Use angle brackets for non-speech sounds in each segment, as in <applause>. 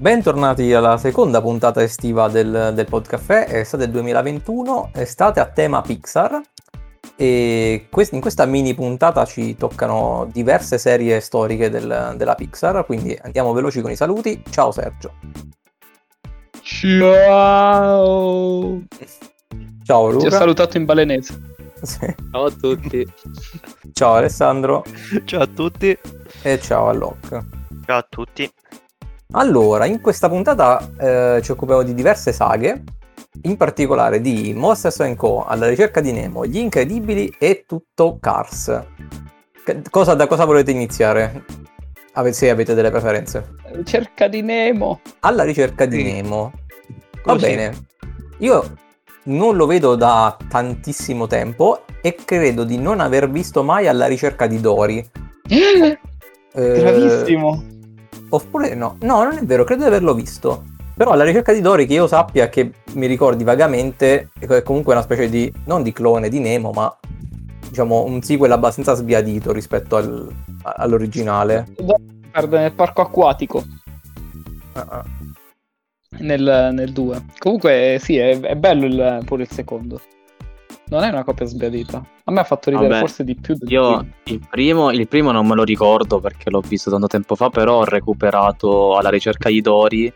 Bentornati alla seconda puntata estiva del, del Podcaffè, è estate del 2021, estate a tema Pixar e in questa mini puntata ci toccano diverse serie storiche del, della Pixar, quindi andiamo veloci con i saluti. Ciao Sergio. Ciao. Ciao Luca. Ti ho salutato in balenese. Sì. Ciao a tutti. Ciao Alessandro. Ciao a tutti. E ciao a Locke. Ciao a tutti. Allora, in questa puntata eh, ci occupiamo di diverse saghe, in particolare di Monsters Co. alla ricerca di Nemo, Gli Incredibili e tutto Cars. Cosa, da cosa volete iniziare? Ave, se avete delle preferenze. Ricerca di Nemo. Alla ricerca di sì. Nemo. Va Così. bene. Io non lo vedo da tantissimo tempo e credo di non aver visto mai alla ricerca di Dory. <laughs> eh, Bravissimo. Oppure no, no, non è vero, credo di averlo visto. Però alla ricerca di Dory, che io sappia, che mi ricordi vagamente, è comunque una specie di, non di clone di Nemo, ma diciamo un sequel abbastanza sbiadito rispetto al, all'originale. Perde nel parco acquatico. Uh-uh. Nel, nel 2. Comunque sì, è, è bello il, pure il secondo. Non è una copia sbiadita. A me ha fatto ridere Vabbè, forse di più. Del io il primo, il primo, non me lo ricordo perché l'ho visto tanto tempo fa, però ho recuperato alla ricerca di Dori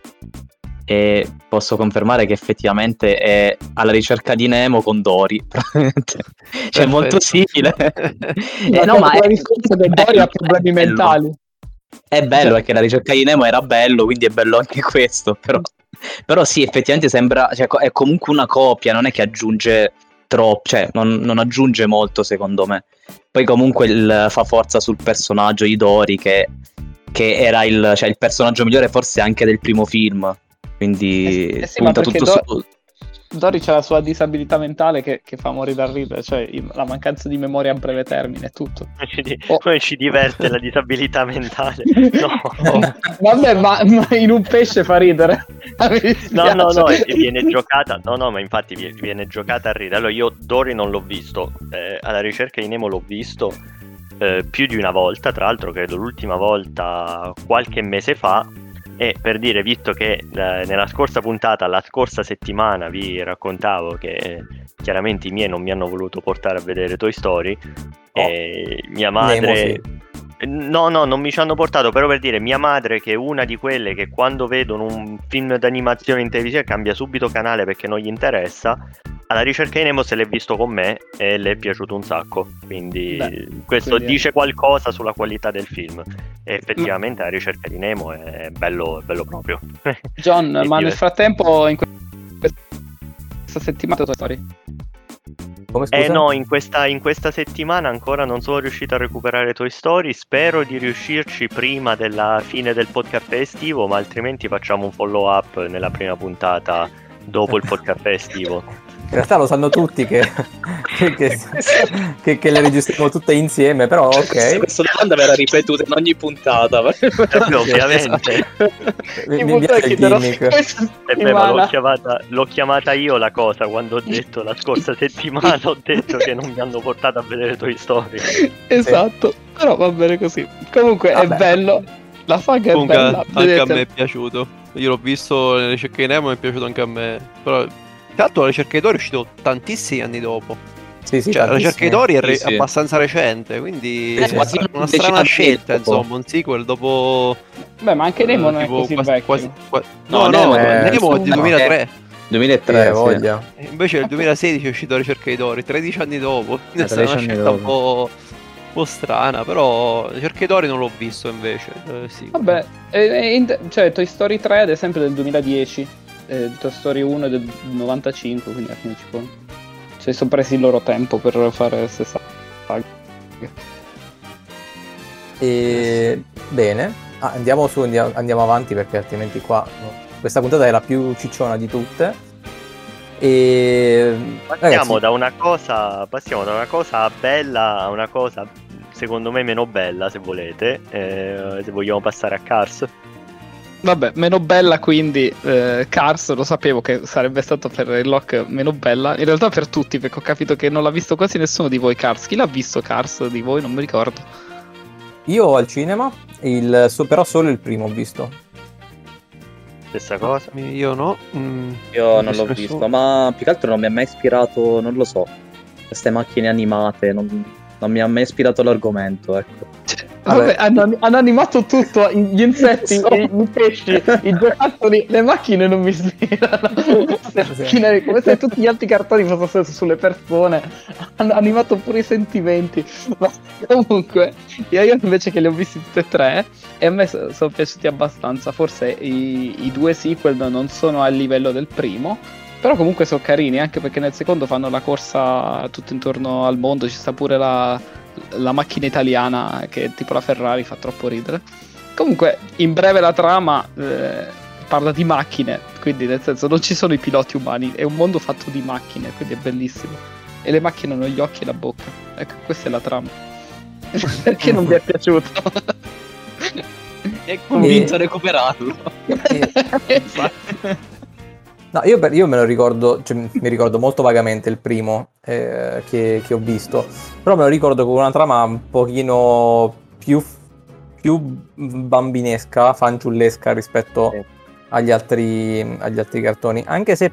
e posso confermare che effettivamente è alla ricerca di Nemo con Dori. <laughs> cioè molto simile. <laughs> eh, no, ma è, risposta che Dori ha problemi bello. mentali. È bello cioè. perché la ricerca di Nemo era bello, quindi è bello anche questo, però, però sì, effettivamente sembra, cioè, è comunque una copia, non è che aggiunge troppo, cioè non, non, aggiunge molto secondo me. Poi comunque il, fa forza sul personaggio di Dori che, che era il, cioè, il, personaggio migliore forse anche del primo film. Quindi eh, eh sì, punta tutto Do- su... Dory c'ha la sua disabilità mentale che, che, fa morire da ridere, cioè la mancanza di memoria a breve termine, è tutto. Oh. Come ci diverte la disabilità <laughs> mentale? No. <laughs> Vabbè, ma, ma, in un pesce fa ridere. <laughs> no, no, no, viene giocata, no, no, ma infatti viene giocata a ridere. Allora io Dory non l'ho visto, eh, alla ricerca di Nemo l'ho visto eh, più di una volta, tra l'altro credo l'ultima volta qualche mese fa e per dire, visto che eh, nella scorsa puntata, la scorsa settimana, vi raccontavo che eh, chiaramente i miei non mi hanno voluto portare a vedere Toy Story, oh. e mia madre... No, no, non mi ci hanno portato, però per dire, mia madre che è una di quelle che quando vedono un film d'animazione in televisione cambia subito canale perché non gli interessa, alla ricerca di Nemo se l'è visto con me e le è piaciuto un sacco, quindi Beh, questo quindi... dice qualcosa sulla qualità del film e effettivamente ma... la ricerca di Nemo è bello, bello proprio. <laughs> John, ma nel frattempo in questa settimana Toy Story? Come scusa? Eh no, in questa, in questa, settimana ancora non sono riuscito a recuperare Toy Story. Spero di riuscirci prima della fine del podcast estivo, ma altrimenti facciamo un follow up nella prima puntata dopo il <laughs> podcast estivo. In realtà lo sanno tutti <laughs> che, che, che, che, le registriamo tutte insieme, però ok. Questa domanda verrà ripetuta in ogni puntata. <laughs> ovviamente. mi, mi piace il gimmick. Eh beh, ma l'ho chiamata, l'ho chiamata, io la cosa quando ho <laughs> detto la scorsa settimana, ho detto che non mi hanno portato a vedere i tuoi storie. Esatto, sì. però va bene così. Comunque Vabbè. è bello. La faga Comunque, è bella. Anche vedete? a me è piaciuto. Io l'ho visto nelle ricerche di Nemo e è piaciuto anche a me. Però tra l'altro la ricerca di Dory è uscito tantissimi anni dopo. Sì, sì, cioè, la ricerca di Dory è re- sì, abbastanza recente, quindi eh, è una strana scelta, insomma, un sequel dopo... Beh, ma anche Nemo uh, non è così quasi, vecchio. Quasi, quasi... No, no, no, è... Nemo è del 2003. 2003, eh, voglia. Invece nel 2016 è uscito la ricerca di Dory, 13 anni dopo. Quindi è una scelta un po', un po', strana, però di Dory non l'ho visto invece. Eh, sì. Vabbè, eh, in, cioè Toy Story 3 ad esempio del 2010 eh, Toy Story 1 del 95, quindi alla fine ci può... Cioè, sono presi il loro tempo per fare le stesse saghe. E... Bene, ah, andiamo su, andiamo, andiamo, avanti perché altrimenti qua no. questa puntata è la più cicciona di tutte. E... Passiamo, da una cosa, passiamo da una cosa bella a una cosa secondo me meno bella se volete, eh, se vogliamo passare a Cars. Vabbè, meno bella quindi eh, Cars, lo sapevo che sarebbe stato per il lock meno bella. In realtà per tutti, perché ho capito che non l'ha visto quasi nessuno di voi Cars. Chi l'ha visto Cars di voi? Non mi ricordo. Io al cinema, il, però solo il primo ho visto. Stessa cosa. Io no. Mm, io non l'ho visto, nessuno. ma più che altro non mi ha mai ispirato, non lo so, queste macchine animate, non, non mi ha mai ispirato l'argomento, ecco. Vabbè, hanno, hanno, animato tutto, gli insetti, so. i, i, pesci, i giocattoli, le macchine non mi ispirano. <laughs> Macchine, come se tutti gli altri cartoni fossero sulle persone, hanno animato pure i sentimenti. Ma comunque, io invece che li ho visti tutti e tre, e a me sono piaciuti abbastanza. Forse i, i due sequel non sono a livello del primo, però comunque sono carini, anche perché nel secondo fanno la corsa tutto intorno al mondo, ci sta pure la, la macchina italiana che è tipo la Ferrari, fa troppo ridere. Comunque, in breve la trama eh, parla di macchine, quindi nel senso non ci sono i piloti umani, è un mondo fatto di macchine, quindi è bellissimo. E le macchine hanno gli occhi e la bocca. Ecco, questa è la trama. <laughs> Perché non vi è piaciuto? <laughs> è convinto a recuperarlo. <laughs> No, io, per, io, me lo ricordo, cioè, mi ricordo molto vagamente il primo eh, che, che, ho visto, però me lo ricordo con una trama un pochino più, più bambinesca, fanciullesca rispetto sì. agli, altri, agli altri cartoni, anche se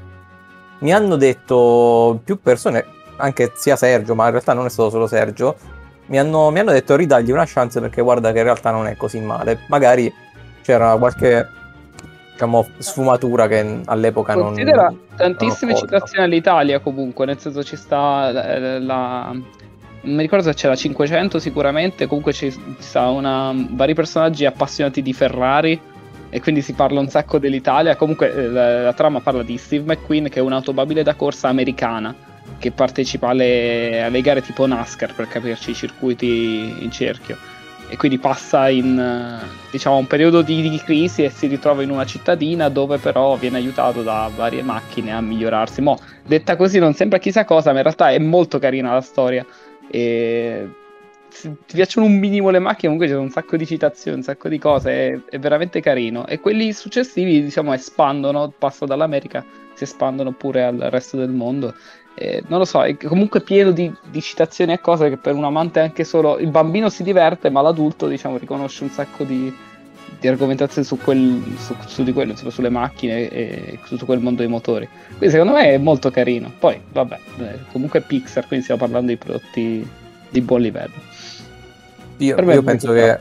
mi hanno detto più persone, anche sia Sergio, ma in realtà non è stato solo Sergio, mi hanno, mi hanno detto ridagli una chance perché guarda che in realtà non è così male. Magari c'era qualche diciamo, sfumatura che all'epoca Considera non... tantissime non citazioni all'Italia comunque, nel senso ci sta la, la... Non mi ricordo se c'era 500 sicuramente, comunque ci sta una... vari personaggi appassionati di Ferrari e quindi si parla un sacco dell'Italia. Comunque eh, la, la trama parla di Steve McQueen che è un'automobile da corsa americana che partecipa alle, alle gare tipo NASCAR per capirci i circuiti in cerchio e quindi passa in diciamo, un periodo di, di, crisi e si ritrova in una cittadina dove però viene aiutato da varie macchine a migliorarsi. Mo, detta così non sembra chissà cosa, ma in realtà è molto carina la storia. E se ti piacciono un minimo le macchine, comunque c'è un sacco di citazioni, un sacco di cose, è, è veramente carino. E quelli successivi, diciamo, espandono, passano dall'America, si espandono pure al resto del mondo eh, non lo so, è comunque pieno di, di, citazioni e cose che per un amante anche solo il bambino si diverte, ma l'adulto, diciamo, riconosce un sacco di, di argomentazioni su, quel, su, su di quello, insomma, sulle macchine e su quel mondo dei motori. Quindi secondo me è molto carino. Poi, vabbè, eh, comunque è Pixar, quindi stiamo parlando di prodotti di buon livello. Io, io penso che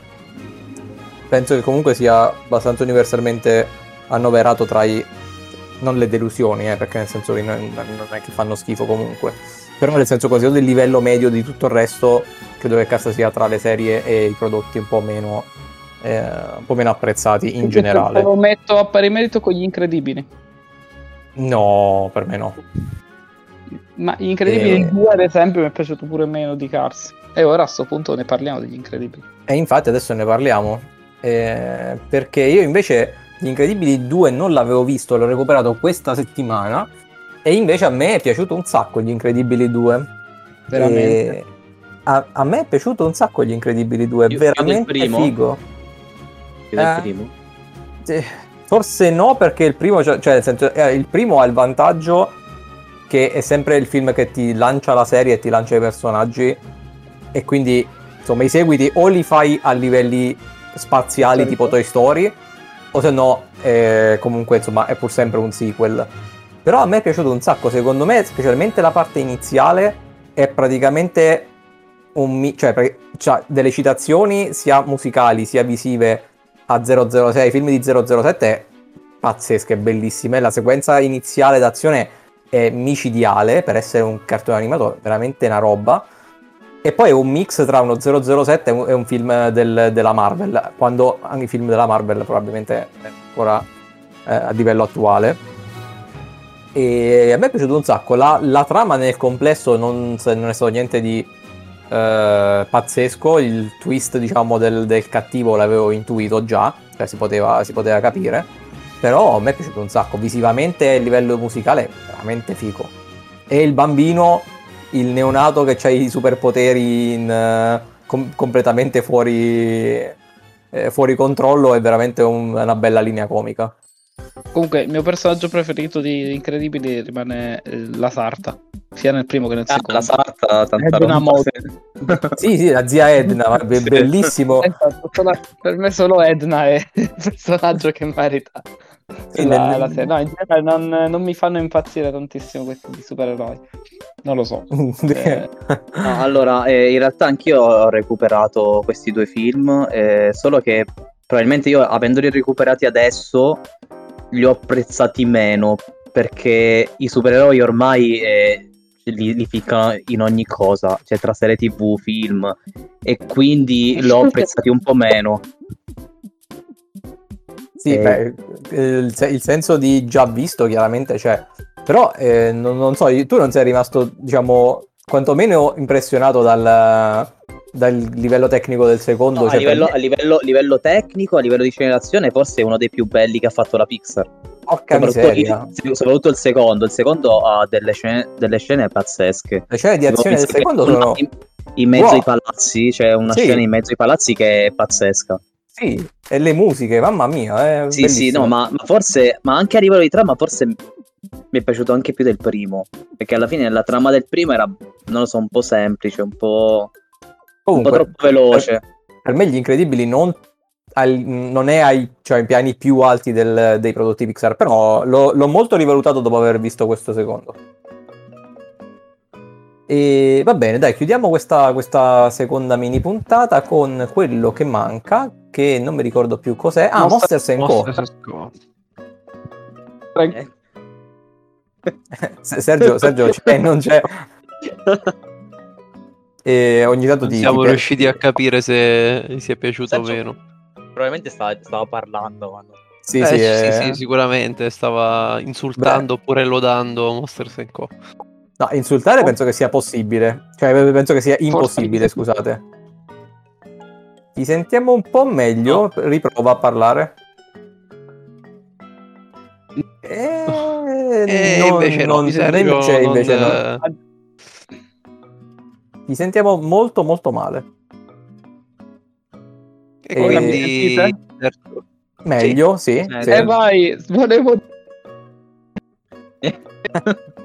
penso che comunque sia abbastanza universalmente annoverato tra i non le delusioni, eh, perché nel senso che non, non, è che fanno schifo comunque, però nel senso quasi del livello medio di tutto il resto, credo che cassa sia tra le serie e i prodotti un po' meno, eh, un po meno apprezzati in generale. Lo metto a pari merito con gli incredibili. No, per me no. Ma gli incredibili 2 e... ad esempio mi è piaciuto pure meno di Cars. E ora a questo punto ne parliamo degli incredibili. E infatti adesso ne parliamo. Eh, perché io invece gli Incredibili 2 non l'avevo visto, l'ho recuperato questa settimana e invece a me è piaciuto un sacco Gli Incredibili 2. Veramente. A, a, me è piaciuto un sacco Gli Incredibili 2, Io veramente figo. Più del eh, primo? Forse no, perché il primo, cioè, cioè senso, eh, il primo ha il vantaggio che è sempre il film che ti lancia la serie e ti lancia i personaggi e quindi insomma i seguiti o li fai a livelli spaziali certo. tipo Toy Story o se no eh, comunque insomma è pur sempre un sequel. Però a me è piaciuto un sacco, secondo me specialmente la parte iniziale è praticamente un... Mi- cioè, pre- cioè delle citazioni sia musicali sia visive a 006, film di 007 pazzesche, bellissime. La sequenza iniziale d'azione è micidiale per essere un cartone animato, veramente una roba. E poi è un mix tra uno 007 e un film del, della Marvel, quando anche i film della Marvel probabilmente è ancora eh, a livello attuale. E a me è piaciuto un sacco. La, la trama nel complesso non, non, è stato niente di eh, pazzesco. Il twist, diciamo, del, del, cattivo l'avevo intuito già, cioè si poteva, si poteva capire. Però a me è piaciuto un sacco. Visivamente a livello musicale è veramente figo. E il bambino il neonato che ha i superpoteri in, uh, com- completamente fuori, eh, fuori, controllo è veramente un, una bella linea comica. Comunque, il mio personaggio preferito di Incredibili rimane eh, la Sarta, sia nel primo che nel ah, secondo. La Sarta, tanta Edna <laughs> sì, sì, la zia Edna, è bellissimo. Esatto, per me solo Edna è il personaggio che merita Sì, la, la no, in generale non, non, mi fanno impazzire tantissimo questi di supereroi. Non lo so. <laughs> eh... no, <laughs> allora, eh, in realtà anch'io ho recuperato questi due film, eh, solo che probabilmente io, avendoli recuperati adesso, li ho apprezzati meno, perché i supereroi ormai eh, li, li ficcano in ogni cosa, cioè tra serie tv, film, e quindi l'ho apprezzati un po' meno. Sì, eh... beh, il, il, senso di già visto chiaramente c'è, però eh, non, non, so, tu non sei rimasto, diciamo, quantomeno impressionato dal, dal livello tecnico del secondo? No, cioè a, livello, me... a livello, livello, tecnico, a livello di generazione, forse è uno dei più belli che ha fatto la Pixar. Porca miseria. Il, soprattutto il secondo, il secondo ha delle scene, delle scene pazzesche. Le scene di azione del secondo sono... In, in mezzo wow. ai palazzi, c'è una sì. scena in mezzo ai palazzi che è pazzesca. Sì, e le musiche, mamma mia. È sì, bellissimo. sì, no, ma, ma, forse, ma anche a livello di trama, forse mi è piaciuto anche più del primo. Perché alla fine la trama del primo era, non lo so, un po' semplice, un po', Comunque, un po troppo veloce. Per, per me, Gli Incredibili non, al, non è ai, cioè, ai, piani più alti del, dei prodotti Pixar, però lo, l'ho molto rivalutato dopo aver visto questo secondo. E va bene, dai, chiudiamo questa, questa, seconda mini puntata con quello che manca, che non mi ricordo più cos'è. Ah, Monsters, Monsters Co. Eh. Sergio, Sergio <laughs> c'è, non c'è. E ogni tanto non ti, siamo ti riusciti a capire se gli sia piaciuto Sergio, o meno. Probabilmente stava, stava parlando. Quando... Sì, eh, sì, sì, eh... sì, sicuramente stava insultando Beh. oppure lodando Monsters Co. No, insultare oh. penso che sia possibile. Cioè, penso che sia impossibile, Forse. scusate. Ti sentiamo un po' meglio, no. riprova a parlare. <laughs> Eh, eh non, invece non, no, Sergio, invece, invece non... no. Ti sentiamo molto molto male. E, e quindi... Meglio, sì. sì. sì. E vai, volevo...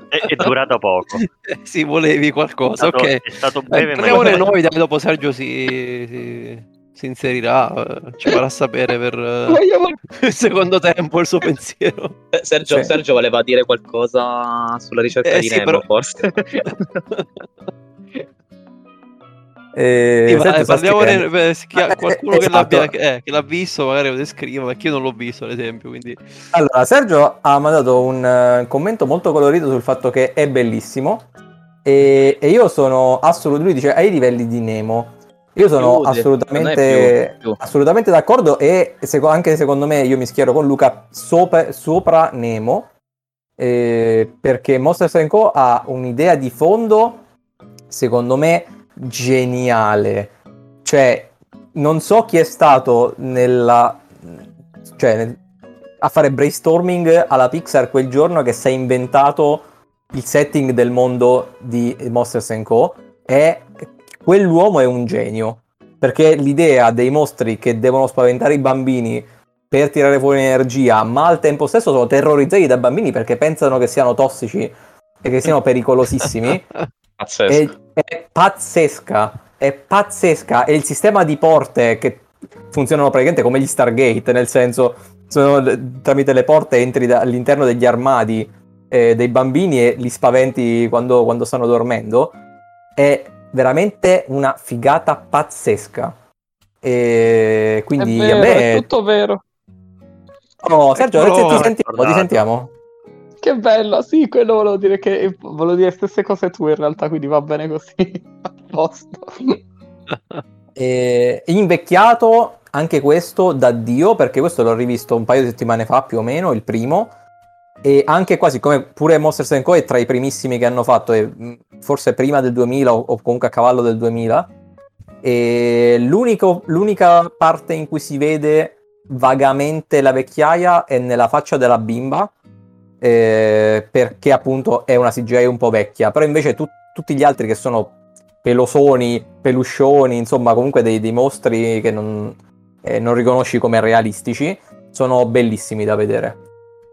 è, è durato poco. <laughs> sì, volevi qualcosa, è stato, ok. È stato breve, eh, ma... Noi, dai, dopo Sergio si, si, si inserirà, eh, ci farà sapere per <laughs> uh, il secondo tempo il suo pensiero. Eh, Sergio, cioè. Sergio voleva dire qualcosa sulla ricerca eh, di sì, Nemo, però... forse. <laughs> Eh, sì, vai, parliamo ne, beh, ha, qualcuno eh, che, esatto. eh, che, l'ha visto, magari lo descriva, perché io non l'ho visto, ad esempio. Quindi... Allora, Sergio ha mandato un uh, commento molto colorito sul fatto che è bellissimo. E, e io sono assolutamente. Lui dice ai livelli di Nemo. Io sono più, assolutamente, più, più. assolutamente d'accordo. E seco- anche secondo me io mi schiero con Luca sopra, sopra Nemo. Eh, perché Monster Co. ha un'idea di fondo, secondo me geniale. Cioè, non so chi è stato nella... Cioè, a fare brainstorming alla Pixar quel giorno che si è inventato il setting del mondo di Monsters Co. E quell'uomo è un genio. Perché l'idea dei mostri che devono spaventare i bambini per tirare fuori energia, ma al tempo stesso sono terrorizzati dai bambini perché pensano che siano tossici e che siano <laughs> pericolosissimi, È, è, pazzesca, è pazzesca. E il sistema di porte che funzionano praticamente come gli Stargate, nel senso, sono, tramite le porte entri da, all'interno degli armadi eh, dei bambini e li spaventi quando, quando stanno dormendo. È veramente una figata pazzesca. E quindi è vero, a me è tutto vero. Oh, Sergio, ti sentiamo, ti sentiamo. Che bella, sì, quello volevo dire che volevo dire le stesse cose tu in realtà, quindi va bene così. <laughs> A posto. e, invecchiato anche questo da Dio, perché questo l'ho rivisto un paio di settimane fa più o meno, il primo. E anche qua, siccome pure Monsters Co. è tra i primissimi che hanno fatto, forse prima del 2000 o comunque a cavallo del 2000, e l'unica parte in cui si vede vagamente la vecchiaia è nella faccia della bimba, eh, perché appunto è una CGI un po' vecchia, però invece tu, tutti gli altri che sono pelosoni, peluscioni, insomma comunque dei, dei mostri che non, eh, non, riconosci come realistici, sono bellissimi da vedere.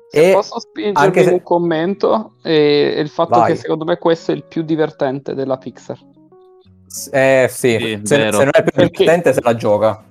Se e posso spingermi se... un commento, è, è il fatto Vai. che secondo me questo è il più divertente della Pixar. Eh sì, sì se, se, non è più divertente se la gioca.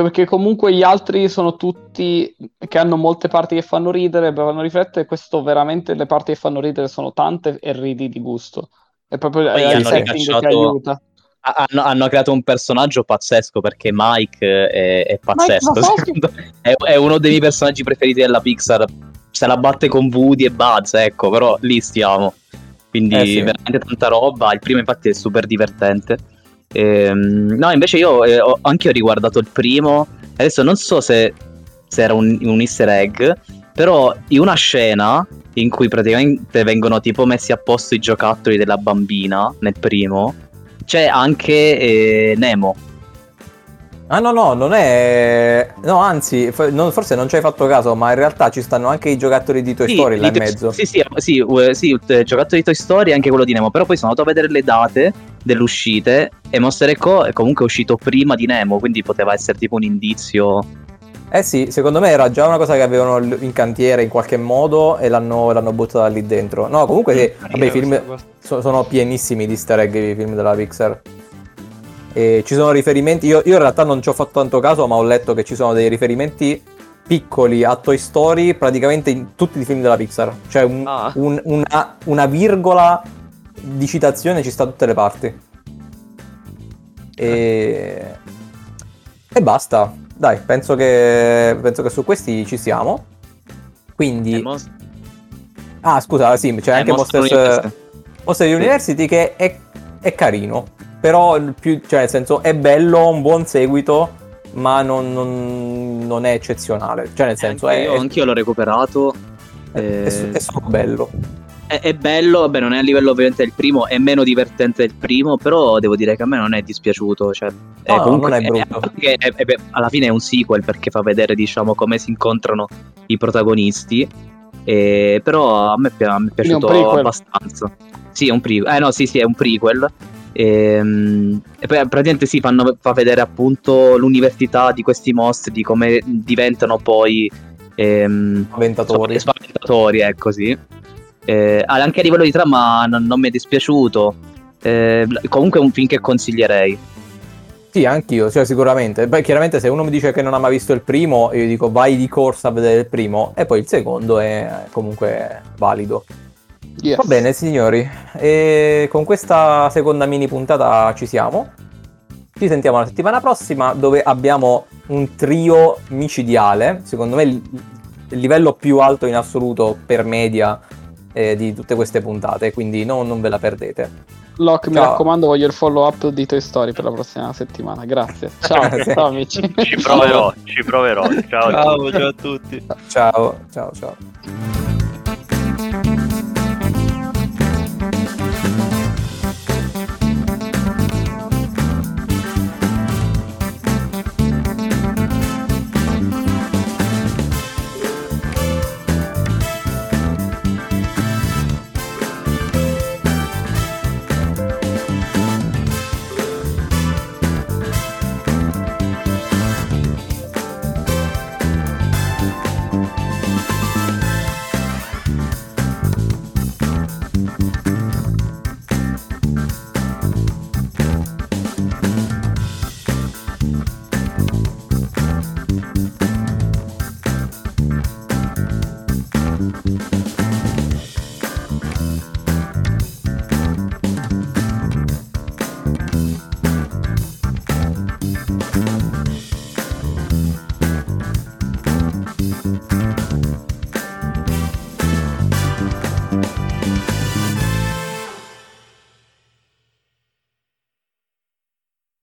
Perché comunque gli altri sono tutti che hanno molte parti che fanno ridere, fanno riflettere, questo veramente le parti che fanno ridere sono tante e ridi di gusto. È proprio Poi il hanno setting che aiuta. Hanno, hanno creato un personaggio pazzesco perché Mike è, è pazzesco. Me. È, è uno dei miei personaggi preferiti della Pixar. Se la batte con Woody e Buzz, ecco, però lì stiamo. Quindi Eh sì. veramente tanta roba. Il primo, infatti, è super divertente. Ehm, no, invece io eh, ho, anche ho riguardato il primo. Adesso non so se, se era un, un easter egg, però in una scena in cui praticamente vengono tipo messi a posto i giocattoli della bambina nel primo, c'è anche eh, Nemo. Ah no no, non è... No, anzi, forse non ci hai fatto caso, ma in realtà ci stanno anche i giocattoli di Toy Sì, Story là in mezzo. Sì, sì, sì, eh, sì, il giocattolo di Toy Story e anche quello di Nemo. Però poi sono andato a vedere le date delle uscite e Monster Echo è comunque uscito prima di Nemo, quindi poteva essere tipo un indizio. Eh sì, secondo me era già una cosa che avevano in cantiere in qualche modo e l'hanno, l'hanno buttata lì dentro. No, comunque sì, vabbè, i film so- sono pienissimi di easter egg i film della Pixar. E ci sono riferimenti, io, io in realtà non ci ho fatto tanto caso, ma ho letto che ci sono dei riferimenti piccoli a Toy Story praticamente in tutti i film della Pixar. Cioè un- Ah. un- una, una virgola di citazione ci sta da tutte le parti. E, e basta. Dai, penso che, penso che su questi ci siamo. Quindi... Ah, scusa, sì, c'è eh, anche Monster Monsters, University. Monster University che è, è carino, però il più, cioè nel senso è bello, un buon seguito, ma non, non- non è eccezionale. Cioè nel senso Anche è, io- anch'io l'ho recuperato. è, eh, è- è solo bello. È, è bello, vabbè, non è a livello ovviamente del primo, è meno divertente del primo, però devo dire che a me non è dispiaciuaciuto. Cioè, No, no, non è brutto. è- è- alla fine è un sequel perché fa vedere, diciamo, come si incontrano i protagonisti. e- però a me, a me è è piaciuto abbastanza. Sì, è un prequel. Eh no, sì, sì, è un prequel. Ehm, E, poi praticamente si fanno fa vedere appunto l'università di questi mostri, di come diventano poi ehm. Insomma, spaventatori, ecco sì. Eh, anche a livello di trama non, non mi è dispiaciuto. Eh, comunque è un film che consiglierei. Sì, anch'io, cioè sicuramente. Beh, chiaramente se uno mi dice che non ha mai visto il primo, io dico vai di corsa a vedere il primo e poi il secondo è comunque valido. Yes. Va bene signori, e con questa seconda mini puntata ci siamo. Ci sentiamo la settimana prossima dove abbiamo un trio micidiale, secondo me il, livello più alto in assoluto per media eh, di tutte queste puntate, quindi no- non ve la perdete. Locke, mi raccomando, voglio il follow up di Toy Story per la prossima settimana. Grazie. <laughs> Ciao, ciao amici. Ci proverò, ci proverò. Ciao. Ciao, ciao a tutti. Ciao, ciao, ciao.